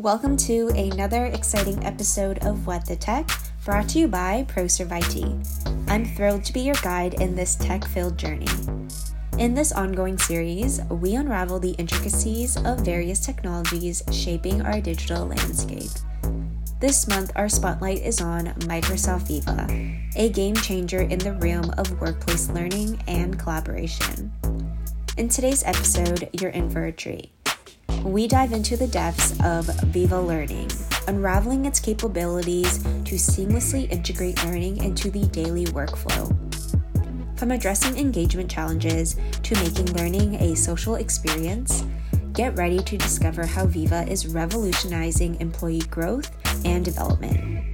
Welcome to another exciting episode of What the Tech, brought to you by ProServe IT. I'm thrilled to be your guide in this tech filled journey. In this ongoing series, we unravel the intricacies of various technologies shaping our digital landscape. This month, our spotlight is on Microsoft Viva, a game changer in the realm of workplace learning and collaboration. In today's episode, you're in for a treat. We dive into the depths of Viva Learning, unraveling its capabilities to seamlessly integrate learning into the daily workflow. From addressing engagement challenges to making learning a social experience, get ready to discover how Viva is revolutionizing employee growth and development.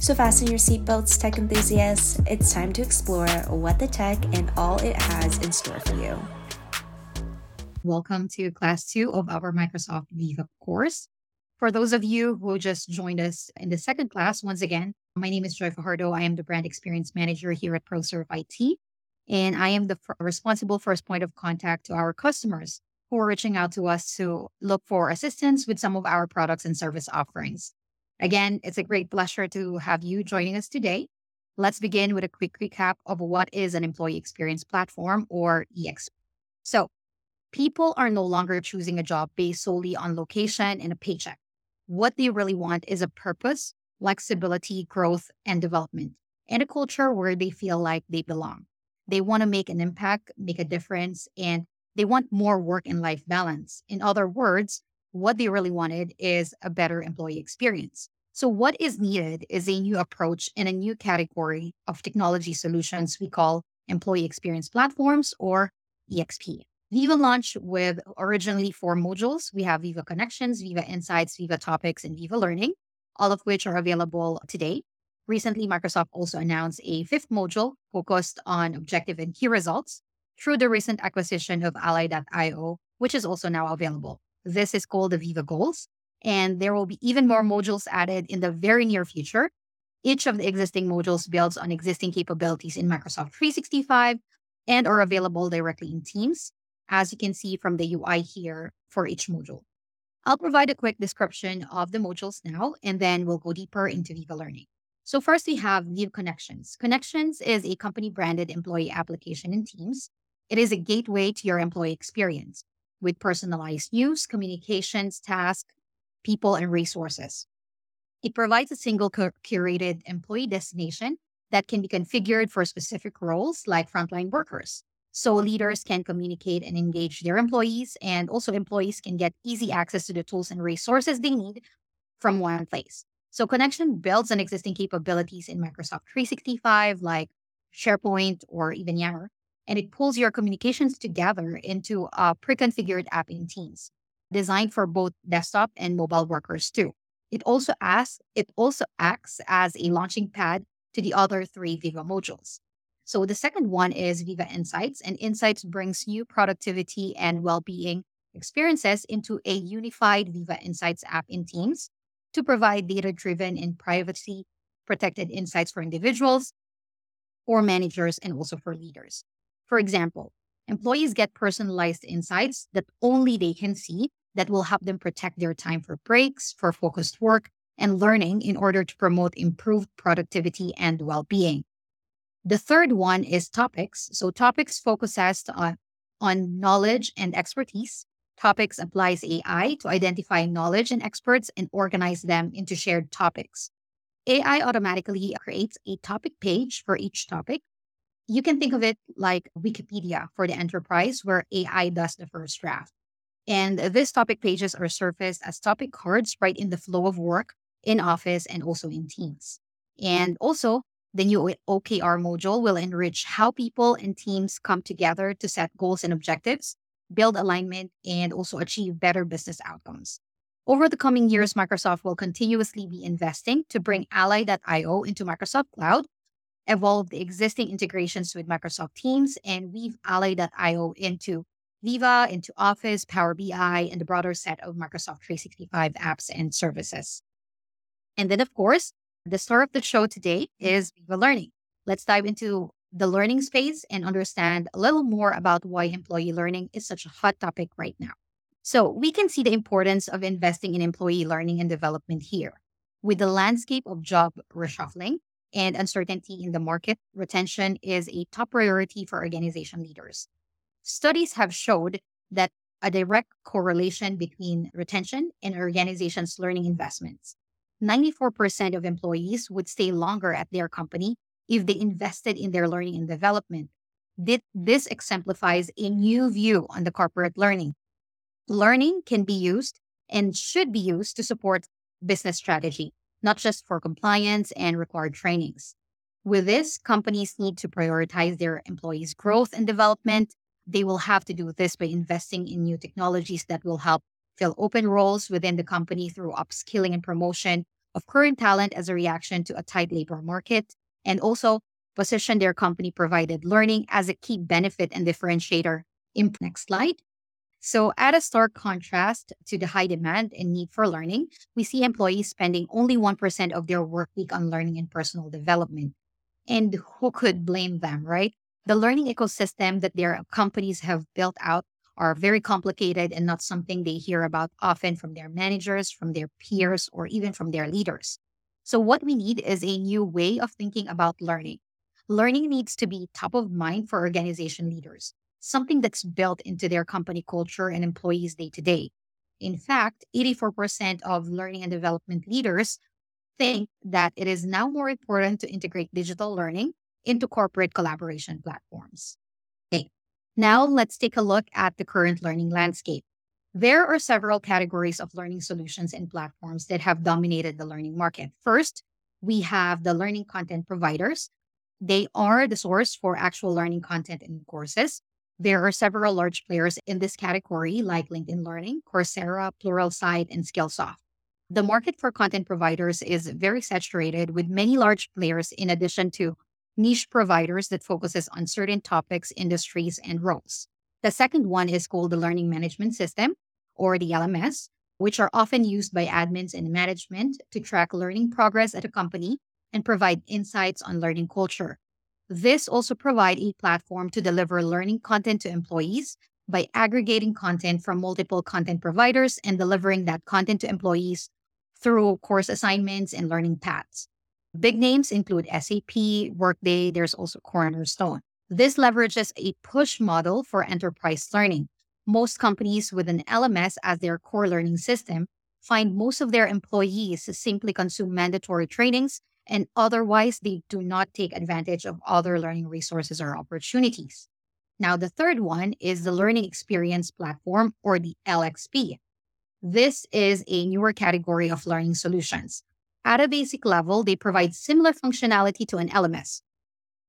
So, fasten your seatbelts, tech enthusiasts. It's time to explore what the tech and all it has in store for you. Welcome to class two of our Microsoft Viva course. For those of you who just joined us in the second class, once again, my name is Joy Fajardo. I am the brand experience manager here at ProServe IT, and I am the f- responsible first point of contact to our customers who are reaching out to us to look for assistance with some of our products and service offerings. Again, it's a great pleasure to have you joining us today. Let's begin with a quick recap of what is an employee experience platform or EXP. So, people are no longer choosing a job based solely on location and a paycheck. What they really want is a purpose, flexibility, growth, and development, and a culture where they feel like they belong. They want to make an impact, make a difference, and they want more work and life balance. In other words, what they really wanted is a better employee experience. So, what is needed is a new approach and a new category of technology solutions we call employee experience platforms or EXP. Viva launched with originally four modules. We have Viva Connections, Viva Insights, Viva Topics, and Viva Learning, all of which are available today. Recently, Microsoft also announced a fifth module focused on objective and key results through the recent acquisition of Ally.io, which is also now available. This is called the Viva Goals, and there will be even more modules added in the very near future. Each of the existing modules builds on existing capabilities in Microsoft 365 and are available directly in Teams, as you can see from the UI here for each module. I'll provide a quick description of the modules now, and then we'll go deeper into Viva Learning. So first we have Viva Connections. Connections is a company branded employee application in Teams. It is a gateway to your employee experience with personalized news, communications, tasks, people, and resources. It provides a single curated employee destination that can be configured for specific roles like frontline workers. So leaders can communicate and engage their employees, and also employees can get easy access to the tools and resources they need from one place. So Connection builds on existing capabilities in Microsoft 365 like SharePoint or even Yammer, and it pulls your communications together into a pre-configured app in Teams, designed for both desktop and mobile workers too. It also asks, it also acts as a launching pad to the other three Viva modules. So the second one is Viva Insights, and Insights brings new productivity and well-being experiences into a unified Viva Insights app in Teams to provide data-driven and privacy protected insights for individuals, for managers, and also for leaders. For example, employees get personalized insights that only they can see that will help them protect their time for breaks, for focused work, and learning in order to promote improved productivity and well being. The third one is topics. So, topics focuses on, uh, on knowledge and expertise. Topics applies AI to identify knowledge and experts and organize them into shared topics. AI automatically creates a topic page for each topic you can think of it like Wikipedia for the enterprise, where AI does the first draft. And these topic pages are surfaced as topic cards right in the flow of work in Office and also in Teams. And also, the new OKR module will enrich how people and teams come together to set goals and objectives, build alignment, and also achieve better business outcomes. Over the coming years, Microsoft will continuously be investing to bring Ally.io into Microsoft Cloud evolve the existing integrations with Microsoft Teams and weave Ally.io into Viva, into Office, Power BI, and the broader set of Microsoft 365 apps and services. And then, of course, the star of the show today mm-hmm. is Viva Learning. Let's dive into the learning space and understand a little more about why employee learning is such a hot topic right now. So we can see the importance of investing in employee learning and development here. With the landscape of job mm-hmm. reshuffling and uncertainty in the market, retention is a top priority for organization leaders. Studies have showed that a direct correlation between retention and organization's learning investments. 94% of employees would stay longer at their company if they invested in their learning and development. This exemplifies a new view on the corporate learning. Learning can be used and should be used to support business strategy, not just for compliance and required trainings. With this, companies need to prioritize their employees' growth and development. They will have to do this by investing in new technologies that will help fill open roles within the company through upskilling and promotion of current talent as a reaction to a tight labor market, and also position their company provided learning as a key benefit and differentiator. In next slide. So, at a stark contrast to the high demand and need for learning, we see employees spending only 1% of their work week on learning and personal development. And who could blame them, right? The learning ecosystem that their companies have built out are very complicated and not something they hear about often from their managers, from their peers, or even from their leaders. So, what we need is a new way of thinking about learning. Learning needs to be top of mind for organization leaders something that's built into their company culture and employees day to day. In fact, 84% of learning and development leaders think that it is now more important to integrate digital learning into corporate collaboration platforms. Now let's take a look at the current learning landscape. There are several categories of learning solutions and platforms that have dominated the learning market. First, we have the learning content providers. They are the source for actual learning content and courses. There are several large players in this category, like LinkedIn Learning, Coursera, Pluralsight, and Skillsoft. The market for content providers is very saturated with many large players in addition to niche providers that focuses on certain topics, industries, and roles. The second one is called the Learning Management System, or the LMS, which are often used by admins and management to track learning progress at a company and provide insights on learning culture. This also provide a platform to deliver learning content to employees by aggregating content from multiple content providers and delivering that content to employees through course assignments and learning paths. Big names include SAP, Workday, there's also Cornerstone. This leverages a push model for enterprise learning. Most companies with an LMS as their core learning system find most of their employees simply consume mandatory trainings and otherwise they do not take advantage of other learning resources or opportunities. Now, the third one is the Learning Experience Platform or the LXP. This is a newer category of learning solutions. At a basic level, they provide similar functionality to an LMS,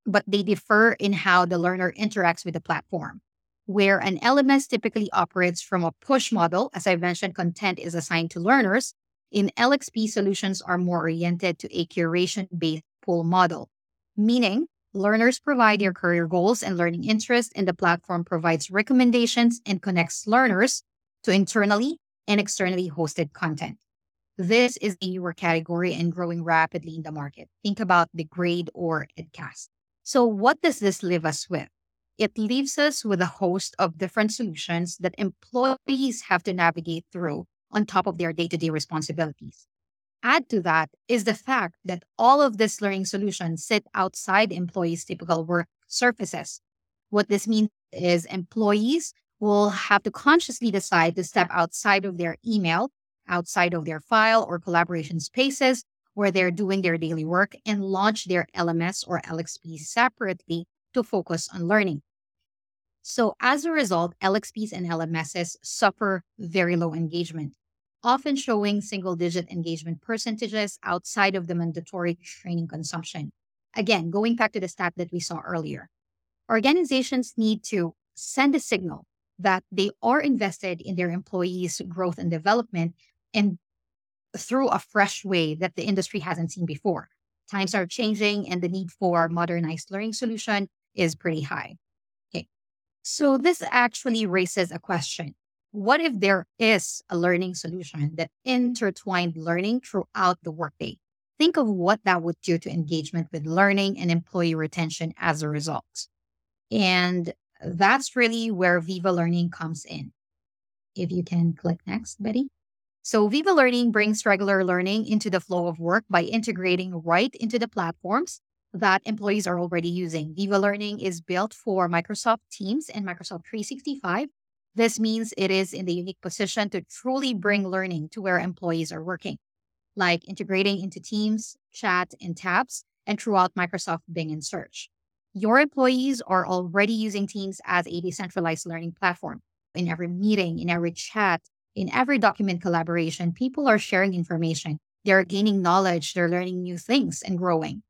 but they differ in how the learner interacts with the platform. Where an LMS typically operates from a push model, as I mentioned, content is assigned to learners, in LXP, solutions are more oriented to a curation based pull model, meaning learners provide their career goals and learning interests, and the platform provides recommendations and connects learners to internally and externally hosted content. This is a newer category and growing rapidly in the market. Think about Degreed or EdCast. So, what does this leave us with? It leaves us with a host of different solutions that employees have to navigate through on top of their day to day responsibilities. Add to that is the fact that all of these learning solutions sit outside employees' typical work surfaces. What this means is employees will have to consciously decide to step outside of their email, outside of their file or collaboration spaces where they're doing their daily work and launch their LMS or LXP separately to focus on learning. So, as a result, LXPs and LMSs suffer very low engagement often showing single digit engagement percentages outside of the mandatory training consumption. Again, going back to the stat that we saw earlier, organizations need to send a signal that they are invested in their employees' growth and development and through a fresh way that the industry hasn't seen before. Times are changing and the need for modernized learning solution is pretty high. Okay. So this actually raises a question what if there is a learning solution that intertwined learning throughout the workday? Think of what that would do to engagement with learning and employee retention as a result. And that's really where Viva Learning comes in. If you can click next, Betty. So Viva Learning brings regular learning into the flow of work by integrating right into the platforms that employees are already using. Viva Learning is built for Microsoft Teams and Microsoft 365. This means it is in the unique position to truly bring learning to where employees are working, like integrating into Teams, chat, and tabs, and throughout Microsoft Bing and Search. Your employees are already using Teams as a decentralized learning platform. In every meeting, in every chat, in every document collaboration, people are sharing information. They're gaining knowledge, they're learning new things and growing.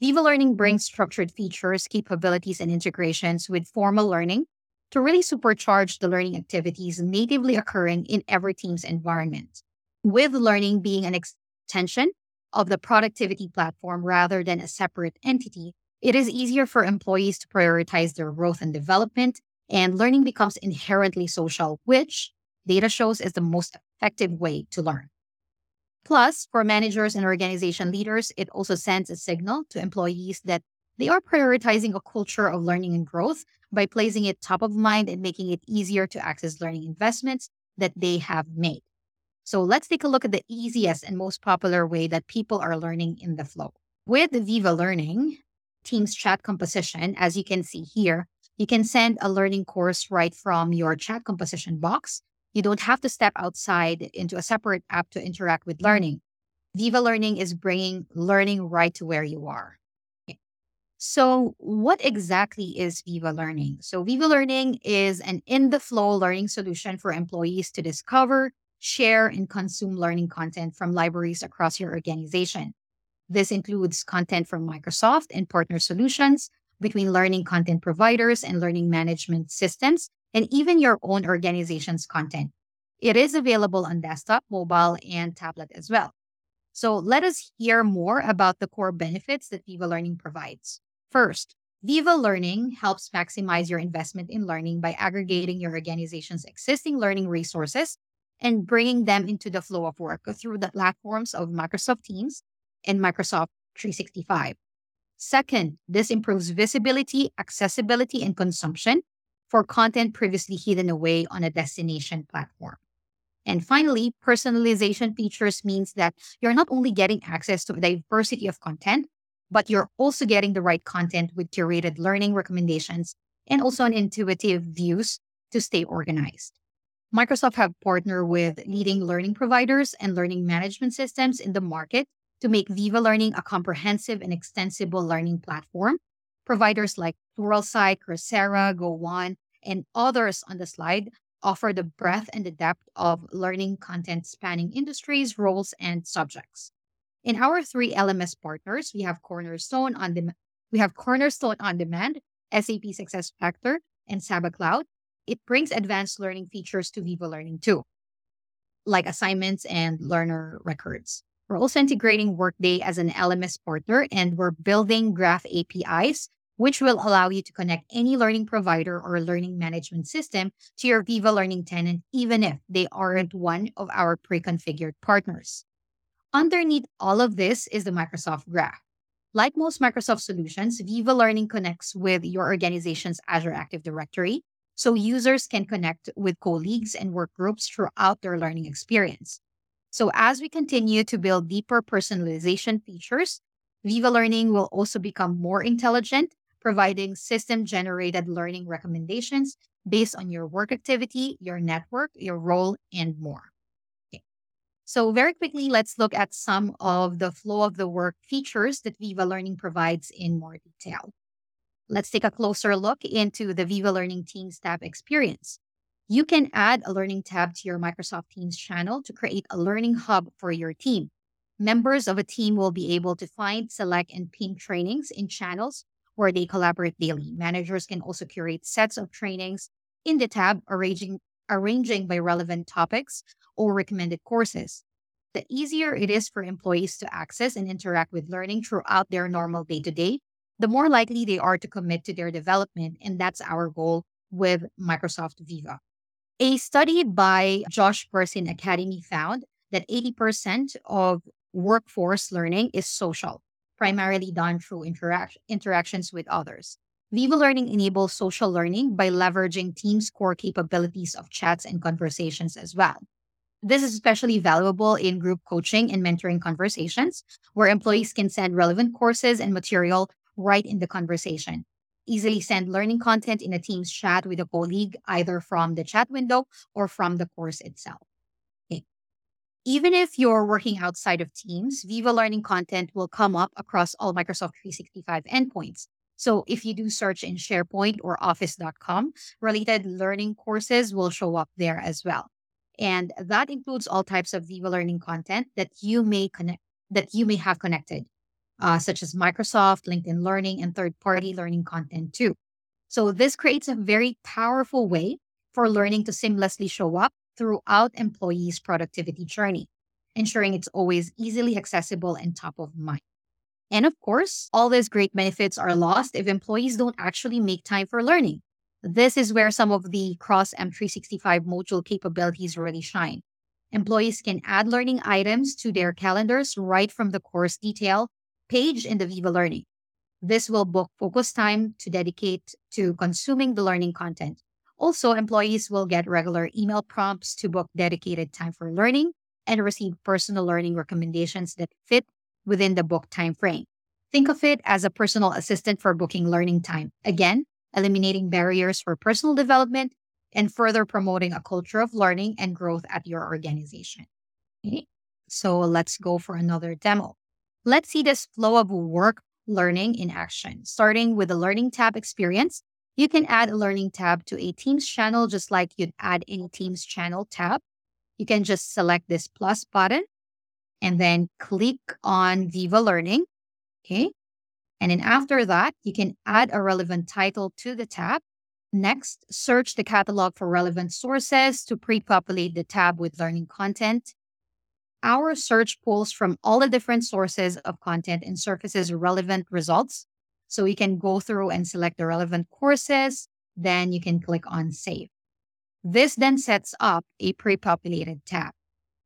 Viva Learning brings structured features, capabilities, and integrations with formal learning to really supercharge the learning activities natively occurring in every team's environment. With learning being an extension of the productivity platform rather than a separate entity, it is easier for employees to prioritize their growth and development, and learning becomes inherently social, which data shows is the most effective way to learn. Plus, for managers and organization leaders, it also sends a signal to employees that they are prioritizing a culture of learning and growth by placing it top of mind and making it easier to access learning investments that they have made. So let's take a look at the easiest and most popular way that people are learning in the flow. With Viva Learning, Teams chat composition, as you can see here, you can send a learning course right from your chat composition box you don't have to step outside into a separate app to interact with mm. learning. Viva Learning is bringing learning right to where you are. So, what exactly is Viva Learning? So, Viva Learning is an in the flow learning solution for employees to discover, share, and consume learning content from libraries across your organization. This includes content from Microsoft and partner solutions between learning content providers and learning management systems and even your own organization's content. It is available on desktop, mobile, and tablet as well. So let us hear more about the core benefits that Viva Learning provides. First, Viva Learning helps maximize your investment in learning by aggregating your organization's existing learning resources and bringing them into the flow of work through the platforms of Microsoft Teams and Microsoft 365. Second, this improves visibility, accessibility, and consumption for content previously hidden away on a destination platform. And finally, personalization features means that you're not only getting access to a diversity of content, but you're also getting the right content with curated learning recommendations and also an intuitive views to stay organized. Microsoft have partnered with leading learning providers and learning management systems in the market to make Viva Learning a comprehensive and extensible learning platform. Providers like Pluralsight, Coursera, Go1, and others on the slide offer the breadth and the depth of learning content spanning industries, roles, and subjects. In our three LMS partners, we have Cornerstone on the we have Cornerstone on Demand, SAP Success Factor, and Saba Cloud. It brings advanced learning features to Viva Learning too, like assignments and learner records. We're also integrating Workday as an LMS partner, and we're building Graph APIs which will allow you to connect any learning provider or learning management system to your Viva Learning tenant, even if they aren't one of our pre configured partners. Underneath all of this is the Microsoft Graph. Like most Microsoft solutions, Viva Learning connects with your organization's Azure Active Directory, so users can connect with colleagues and work groups throughout their learning experience. So, as we continue to build deeper personalization features, Viva Learning will also become more intelligent providing system generated learning recommendations based on your work activity, your network, your role, and more. Okay. So, very quickly, let's look at some of the flow of the work features that Viva Learning provides in more detail. Let's take a closer look into the Viva Learning Teams tab experience. You can add a learning tab to your Microsoft Teams channel to create a learning hub for your team. Members of a team will be able to find, select, and pin trainings in channels where they collaborate daily. Managers can also curate sets of trainings in the tab, arranging, arranging by relevant topics or recommended courses. The easier it is for employees to access and interact with learning throughout their normal day to day, the more likely they are to commit to their development. And that's our goal with Microsoft Viva. A study by Josh Bersin Academy found that 80% of workforce learning is social primarily done through interac- interactions with others. Viva Learning enables social learning by leveraging Teams' core capabilities of chats and conversations as well. This is especially valuable in group coaching and mentoring conversations, where employees can send relevant courses and material right in the conversation. Easily send learning content in a Teams chat with a colleague, either from the chat window or from the course itself. Even if you're working outside of Teams, Viva Learning content will come up across all Microsoft 365 endpoints. So if you do search in SharePoint or Office.com, related learning courses will show up there as well. And that includes all types of Viva Learning content that you may connect that you may have connected, uh, such as Microsoft, LinkedIn Learning, and third-party learning content too. So this creates a very powerful way for learning to seamlessly show up throughout employees' productivity journey, ensuring it's always easily accessible and top of mind. And of course, all these great benefits are lost if employees don't actually make time for learning. This is where some of the cross M365 module capabilities really shine. Employees can add learning items to their calendars right from the course detail page in the Viva Learning. This will book focus time to dedicate to consuming the learning content. Also, employees will get regular email prompts to book dedicated time for learning and receive personal learning recommendations that fit within the book time frame. Think of it as a personal assistant for booking learning time. Again, eliminating barriers for personal development, and further promoting a culture of learning and growth at your organization. Okay. So let's go for another demo. Let's see this flow of work learning in action. Starting with the Learning tab experience, you can add a Learning tab to a Teams channel just like you'd add any Teams channel tab. You can just select this plus button and then click on Viva Learning. Okay. And then after that, you can add a relevant title to the tab. Next, search the catalog for relevant sources to pre populate the tab with learning content. Our search pulls from all the different sources of content and surfaces relevant results. So you can go through and select the relevant courses. Then you can click on Save. This then sets up a pre populated tab.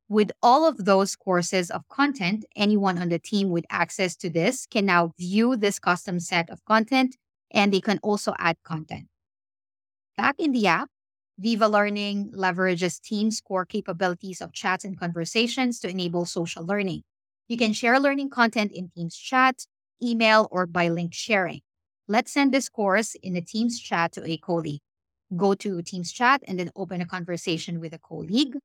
With all of those courses of content, anyone on the team with access to this can now view this custom set of content and they can also add content. Back in the app, Viva Learning leverages Teams' core capabilities of chats and conversations to enable social learning. You can share learning content in Teams chat, email, or by link sharing. Let's send this course in a Teams chat to a colleague. Go to Teams chat and then open a conversation with a colleague.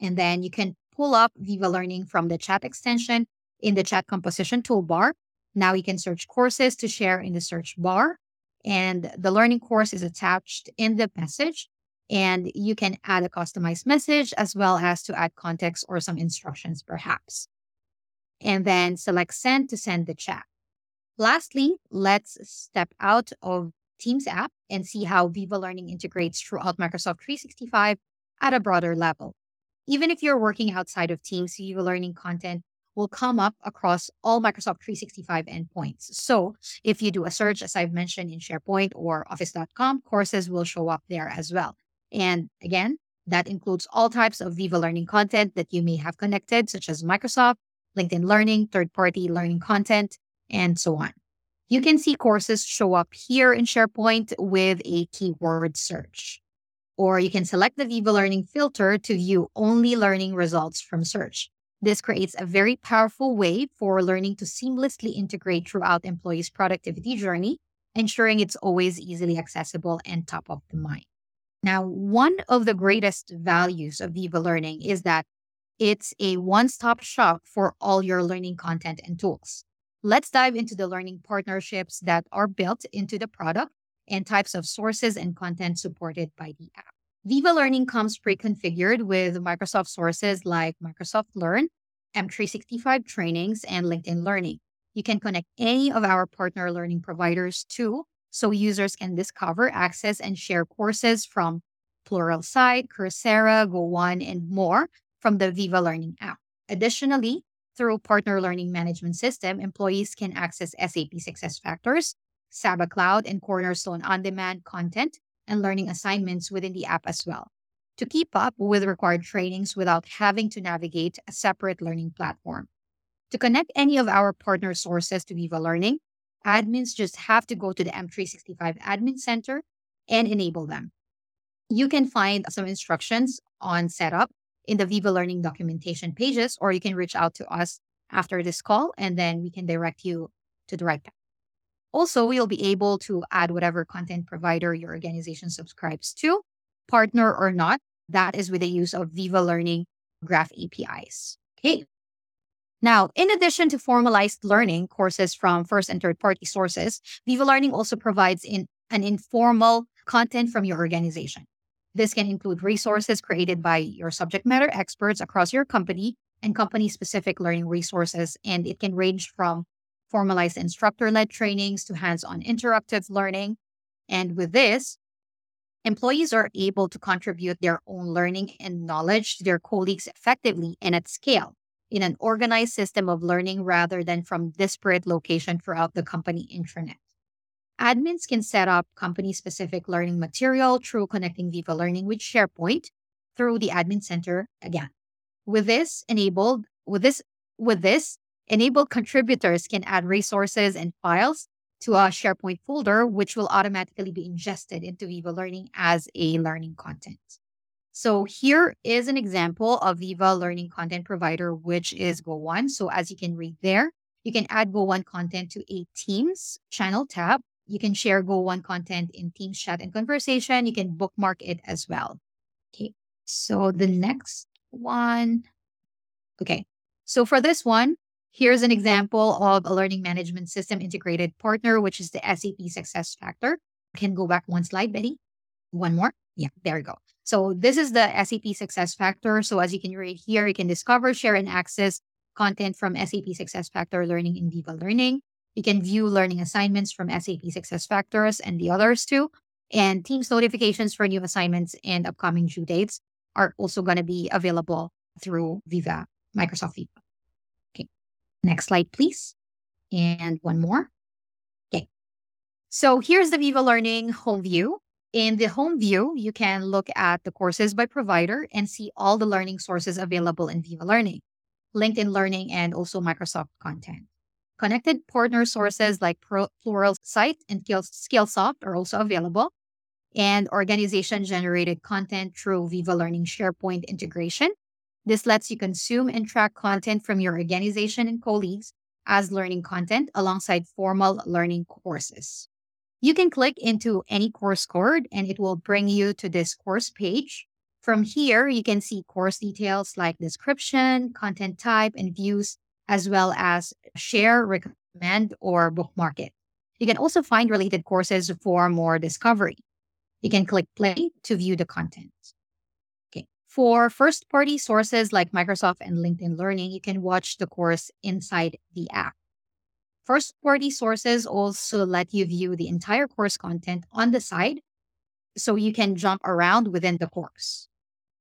And then you can pull up Viva Learning from the chat extension in the chat composition toolbar. Now you can search courses to share in the search bar. And the learning course is attached in the message. And you can add a customized message as well as to add context or some instructions, perhaps. And then select send to send the chat. Lastly, let's step out of Teams app and see how Viva Learning integrates throughout Microsoft 365 at a broader level. Even if you're working outside of Teams, Viva Learning content will come up across all Microsoft 365 endpoints. So if you do a search, as I've mentioned in SharePoint or Office.com, courses will show up there as well. And again, that includes all types of Viva Learning content that you may have connected, such as Microsoft, LinkedIn Learning, third party learning content, and so on. You can see courses show up here in SharePoint with a keyword search or you can select the Viva Learning filter to view only learning results from search. This creates a very powerful way for learning to seamlessly integrate throughout employees' productivity journey, ensuring it's always easily accessible and top of the mind. Now, one of the greatest values of Viva Learning is that it's a one stop shop for all your learning content and tools. Let's dive into the learning partnerships that are built into the product and types of sources and content supported by the app. Viva Learning comes pre-configured with Microsoft sources like Microsoft Learn, M365 trainings, and LinkedIn Learning. You can connect any of our partner learning providers too, so users can discover, access, and share courses from Pluralsight, Coursera, Go1, and more from the Viva Learning app. Additionally, through Partner Learning Management System, employees can access SAP SuccessFactors, Saba Cloud, and Cornerstone on demand content and learning assignments within the app as well to keep up with required trainings without having to navigate a separate learning platform. To connect any of our partner sources to Viva Learning, admins just have to go to the M365 Admin Center and enable them. You can find some instructions on setup in the Viva Learning documentation pages, or you can reach out to us after this call and then we can direct you to the right path. Also, we'll be able to add whatever content provider your organization subscribes to, partner or not. That is with the use of Viva Learning Graph APIs. Okay. Now, in addition to formalized learning courses from first and third party sources, Viva Learning also provides in an informal content from your organization. This can include resources created by your subject matter experts across your company and company specific learning resources. And it can range from formalized instructor led trainings to hands on interactive learning. And with this, employees are able to contribute their own learning and knowledge to their colleagues effectively and at scale in an organized system of learning rather than from disparate location throughout the company intranet. Admins can set up company specific learning material through connecting Viva Learning with SharePoint through the admin center again. With this enabled, with this, with this, enabled contributors can add resources and files to a SharePoint folder, which will automatically be ingested into Viva Learning as a learning content. So here is an example of Viva Learning Content Provider, which is Go1. So as you can read there, you can add Go1 content to a Teams channel tab. You can share Go1 content in Teams chat and conversation. You can bookmark it as well. Okay. So the next one. Okay. So for this one, here's an example of a learning management system integrated partner, which is the SAP Success Factor. Can go back one slide, Betty. One more. Yeah, there you go. So this is the SAP Success Factor. So as you can read here, you can discover, share, and access content from SAP Success Factor Learning in Viva Learning. You can view learning assignments from SAP Success Factors and the others too. And Teams notifications for new assignments and upcoming due dates are also going to be available through Viva, Microsoft Viva. Okay. Next slide, please. And one more. Okay. So here's the Viva Learning home view. In the home view, you can look at the courses by provider and see all the learning sources available in Viva Learning, LinkedIn Learning, and also Microsoft content. Connected partner sources like Pluralsight and Skillsoft are also available and organization generated content through Viva Learning SharePoint integration. This lets you consume and track content from your organization and colleagues as learning content alongside formal learning courses. You can click into any course card and it will bring you to this course page. From here, you can see course details like description, content type, and views, as well as share, recommend, or bookmark it. You can also find related courses for more discovery. You can click play to view the content. Okay. For first party sources like Microsoft and LinkedIn Learning, you can watch the course inside the app. First party sources also let you view the entire course content on the side so you can jump around within the course.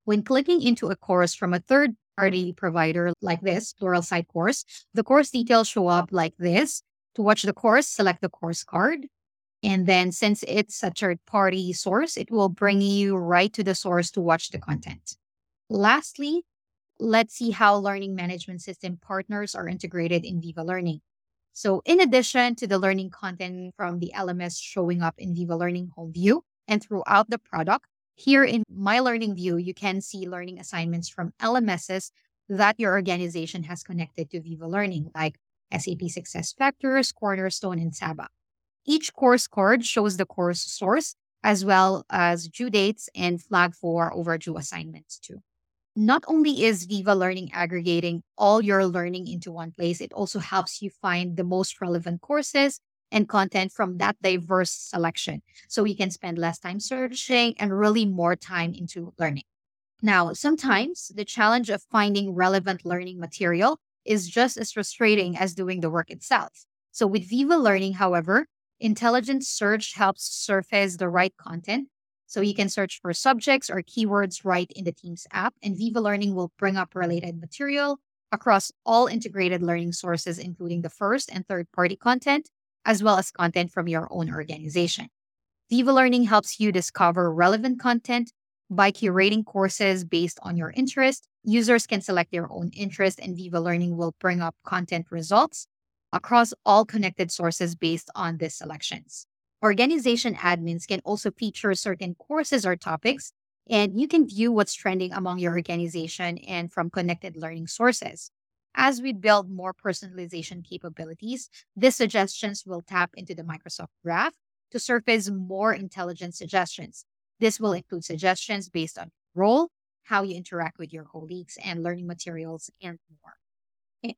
When clicking into a course from a third party provider like this, Pluralsight course, the course details show up like this. To watch the course, select the course card. And then since it's a third party source, it will bring you right to the source to watch the content. Lastly, let's see how learning management system partners are integrated in Viva Learning. So in addition to the learning content from the LMS showing up in Viva Learning Home View and throughout the product, here in My Learning View, you can see learning assignments from LMSs that your organization has connected to Viva Learning, like SAP Success Factors, Cornerstone, and Saba. Each course card shows the course source as well as due dates and flag for overdue assignments too. Not only is Viva Learning aggregating all your learning into one place, it also helps you find the most relevant courses and content from that diverse selection. So you can spend less time searching and really more time into learning. Now, sometimes the challenge of finding relevant learning material is just as frustrating as doing the work itself. So with Viva Learning, however, Intelligent search helps surface the right content. So you can search for subjects or keywords right in the Teams app, and Viva Learning will bring up related material across all integrated learning sources, including the first and third party content, as well as content from your own organization. Viva Learning helps you discover relevant content by curating courses based on your interest. Users can select their own interest, and Viva Learning will bring up content results across all connected sources based on these selections. Organization admins can also feature certain courses or topics, and you can view what's trending among your organization and from connected learning sources. As we build more personalization capabilities, these suggestions will tap into the Microsoft Graph to surface more intelligent suggestions. This will include suggestions based on role, how you interact with your colleagues, and learning materials, and more. Eh,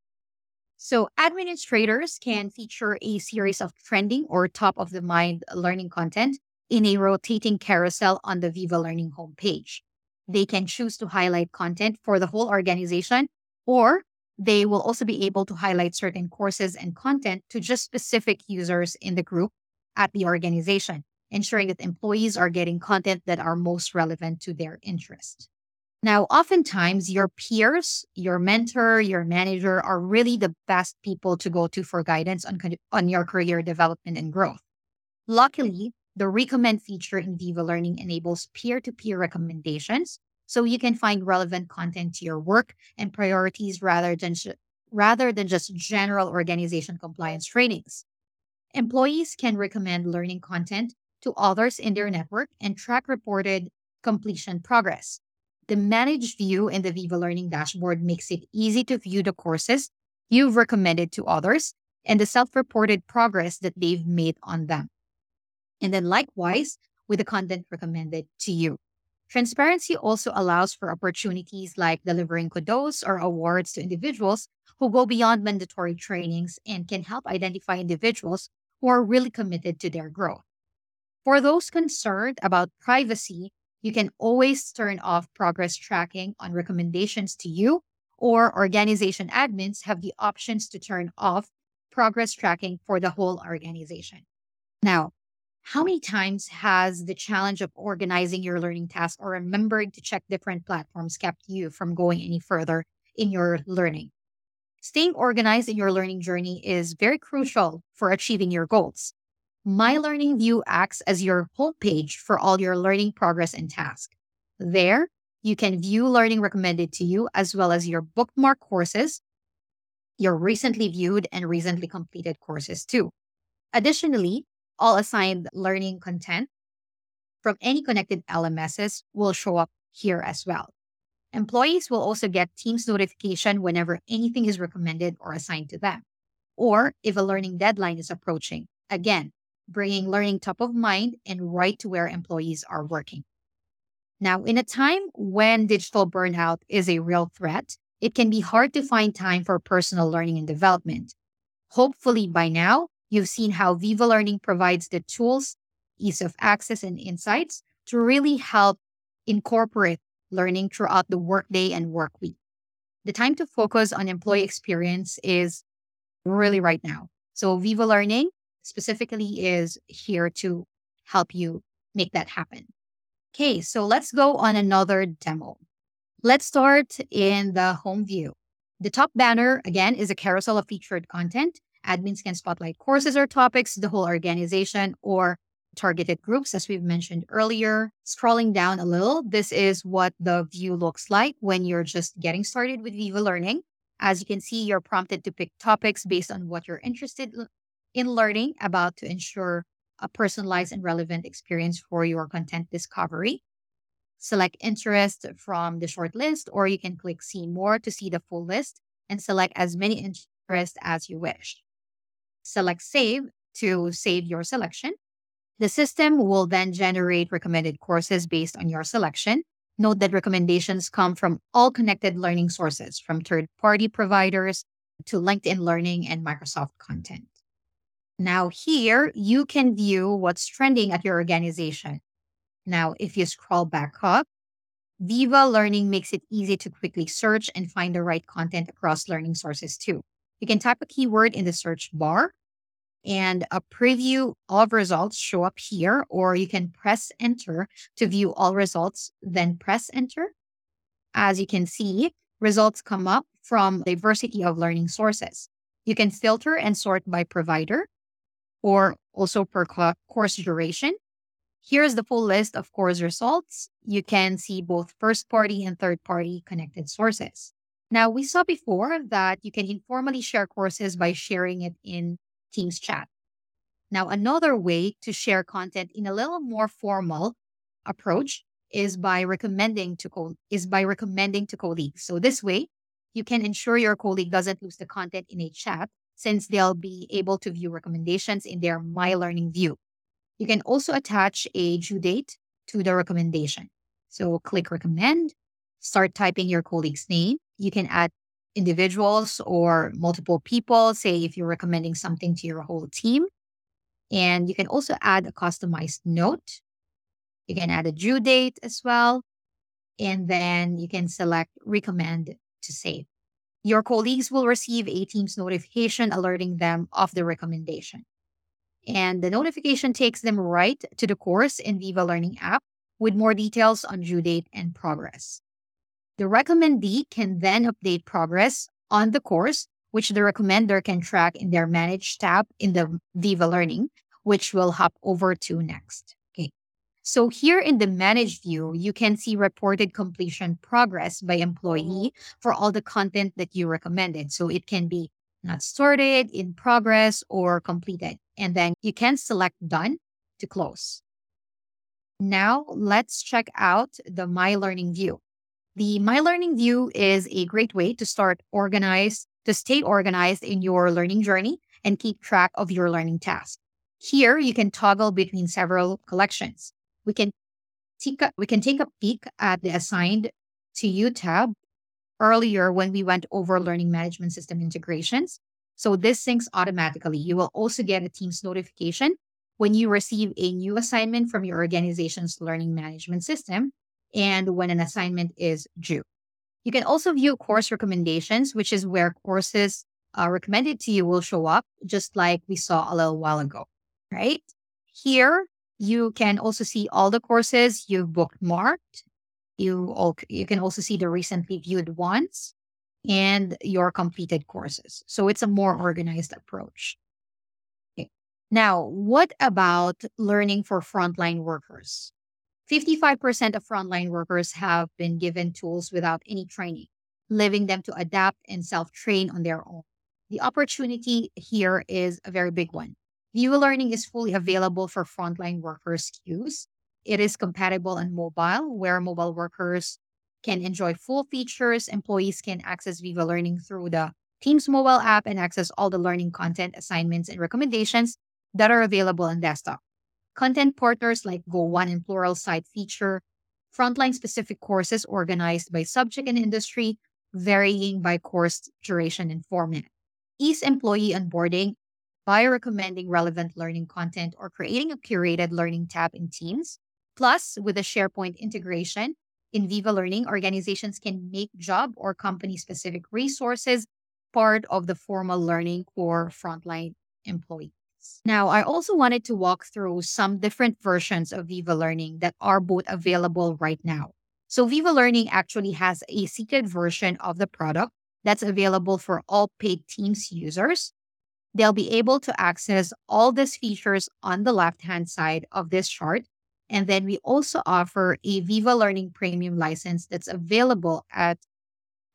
so, administrators can feature a series of trending or top of the mind learning content in a rotating carousel on the Viva Learning homepage. They can choose to highlight content for the whole organization, or they will also be able to highlight certain courses and content to just specific users in the group at the organization, ensuring that employees are getting content that are most relevant to their interest. Now, oftentimes your peers, your mentor, your manager are really the best people to go to for guidance on, on your career development and growth. Luckily, the recommend feature in Viva Learning enables peer to peer recommendations so you can find relevant content to your work and priorities rather than, sh- rather than just general organization compliance trainings. Employees can recommend learning content to others in their network and track reported completion progress. The managed view in the Viva Learning dashboard makes it easy to view the courses you've recommended to others and the self reported progress that they've made on them. And then, likewise, with the content recommended to you. Transparency also allows for opportunities like delivering kudos or awards to individuals who go beyond mandatory trainings and can help identify individuals who are really committed to their growth. For those concerned about privacy, you can always turn off progress tracking on recommendations to you, or organization admins have the options to turn off progress tracking for the whole organization. Now, how many times has the challenge of organizing your learning tasks or remembering to check different platforms kept you from going any further in your learning? Staying organized in your learning journey is very crucial for achieving your goals. My Learning View acts as your homepage for all your learning progress and tasks. There, you can view learning recommended to you as well as your bookmark courses, your recently viewed and recently completed courses too. Additionally, all assigned learning content from any connected LMSs will show up here as well. Employees will also get Teams notification whenever anything is recommended or assigned to them, or if a learning deadline is approaching. Again, bringing learning top of mind and right to where employees are working. Now, in a time when digital burnout is a real threat, it can be hard to find time for personal learning and development. Hopefully, by now, you've seen how Viva Learning provides the tools, ease of access, and insights to really help incorporate learning throughout the workday and work week. The time to focus on employee experience is really right now. So, Viva Learning specifically is here to help you make that happen. Okay, so let's go on another demo. Let's start in the home view. The top banner, again, is a carousel of featured content. Admins can spotlight courses or topics, the whole organization, or targeted groups, as we've mentioned earlier. Scrolling down a little, this is what the view looks like when you're just getting started with Viva Learning. As you can see, you're prompted to pick topics based on what you're interested in learning about to ensure a personalized and relevant experience for your content discovery. Select interest from the short list, or you can click see more to see the full list and select as many interests as you wish. Select save to save your selection. The system will then generate recommended courses based on your selection. Note that recommendations come from all connected learning sources, from third party providers to LinkedIn Learning and Microsoft content. Now, here you can view what's trending at your organization. Now, if you scroll back up, Viva Learning makes it easy to quickly search and find the right content across learning sources too. You can type a keyword in the search bar and a preview of results show up here, or you can press enter to view all results, then press enter. As you can see, results come up from diversity of learning sources. You can filter and sort by provider or also per course duration. Here's the full list of course results. You can see both first party and third party connected sources. Now, we saw before that you can informally share courses by sharing it in Teams chat. Now, another way to share content in a little more formal approach is by recommending to co- is by recommending to colleagues. So this way, you can ensure your colleague doesn't lose the content in a chat since they'll be able to view recommendations in their My Learning view. You can also attach a due date to the recommendation. So click recommend, start typing your colleague's name. You can add individuals or multiple people, say if you're recommending something to your whole team. And you can also add a customized note. You can add a due date as well. And then you can select recommend to save. Your colleagues will receive a Teams notification alerting them of the recommendation. And the notification takes them right to the course in Viva Learning app with more details on due date and progress. The recommendee can then update progress on the course, which the recommender can track in their Manage tab in the Viva Learning, which we'll hop over to next. Okay. So here in the Manage view, you can see reported completion progress by employee for all the content that you recommended. So it can be not sorted, in progress, or completed. And then you can select Done to close. Now let's check out the My Learning view. The My Learning view is a great way to start organized, to stay organized in your learning journey and keep track of your learning tasks. Here you can toggle between several collections. We can take a, we can take a peek at the assigned to you tab earlier when we went over learning management system integrations. So this syncs automatically. You will also get a Teams notification when you receive a new assignment from your organization's learning management system and when an assignment is due. You can also view course recommendations, which is where courses uh, recommended to you will show up, just like we saw a little while ago, right? Here, you can also see all the courses you've bookmarked you all, you can also see the recently viewed ones and your completed courses. So it's a more organized approach. Okay. Now, what about learning for frontline workers? 55% of frontline workers have been given tools without any training, leaving them to adapt and self train on their own. The opportunity here is a very big one. Viva Learning is fully available for frontline workers' use. it is compatible on mobile, where mobile workers can enjoy full features. Employees can access Viva Learning through the Teams mobile app and access all the learning content, assignments, and recommendations that are available on desktop. Content porters like Go1 and Pluralsight feature frontline specific courses organized by subject and industry, varying by course duration and format. Ease employee onboarding by recommending relevant learning content or creating a curated learning tab in Teams Plus, with the SharePoint integration in Viva Learning, organizations can make job or company specific resources part of the formal learning for frontline employees. Now, I also wanted to walk through some different versions of Viva Learning that are both available right now. So, Viva Learning actually has a seated version of the product that's available for all paid Teams users. They'll be able to access all these features on the left hand side of this chart and then we also offer a Viva Learning Premium license that's available at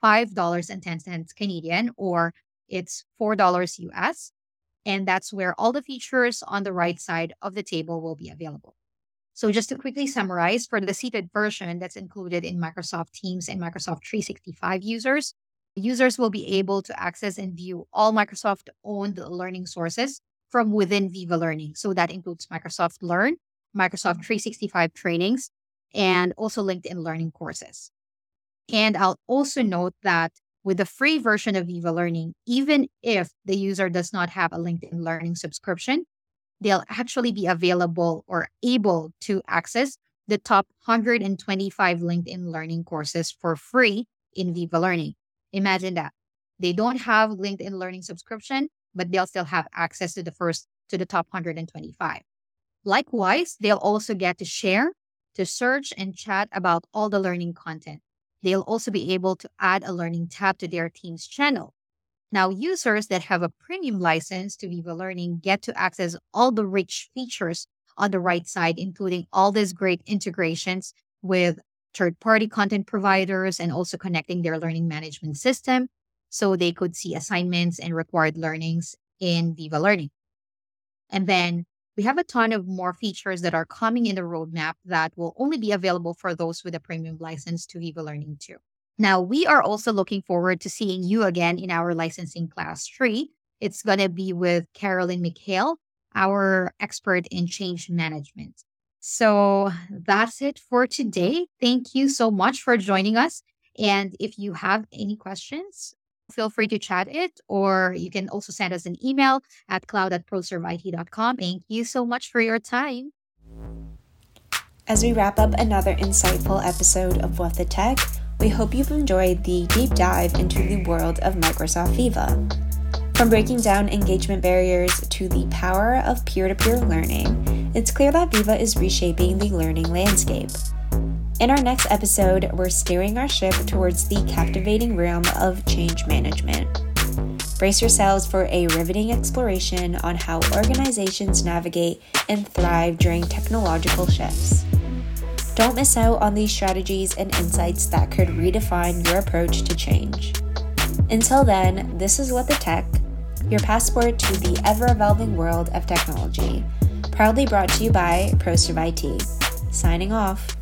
$5.10 Canadian or it's $4 US. And that's where all the features on the right side of the table will be available. So, just to quickly summarize, for the seated version that's included in Microsoft Teams and Microsoft 365 users, users will be able to access and view all Microsoft owned learning sources from within Viva Learning. So, that includes Microsoft Learn, Microsoft 365 trainings, and also LinkedIn learning courses. And I'll also note that with the free version of Viva Learning, even if the user does not have a LinkedIn learning subscription, they'll actually be available or able to access the top 125 LinkedIn learning courses for free in Viva Learning. Imagine that. They don't have LinkedIn learning subscription, but they'll still have access to the first to the top 125. Likewise, they'll also get to share, to search, and chat about all the learning content. They'll also be able to add a learning tab to their Teams channel. Now, users that have a premium license to Viva Learning get to access all the rich features on the right side, including all these great integrations with third party content providers and also connecting their learning management system so they could see assignments and required learnings in Viva Learning. And then we have a ton of more features that are coming in the roadmap that will only be available for those with a premium license to Viva Learning too. Now, we are also looking forward to seeing you again in our licensing class three. It's going to be with Carolyn McHale, our expert in change management. So that's it for today. Thank you so much for joining us. And if you have any questions, feel free to chat it, or you can also send us an email at cloud at proserveit.com. Thank you so much for your time. As we wrap up another insightful episode of What the Tech, we hope you've enjoyed the deep dive into the world of Microsoft Viva. From breaking down engagement barriers to the power of peer to peer learning, it's clear that Viva is reshaping the learning landscape. In our next episode, we're steering our ship towards the captivating realm of change management. Brace yourselves for a riveting exploration on how organizations navigate and thrive during technological shifts. Don't miss out on these strategies and insights that could redefine your approach to change. Until then, this is What the Tech, your passport to the ever evolving world of technology, proudly brought to you by ProServe IT. Signing off.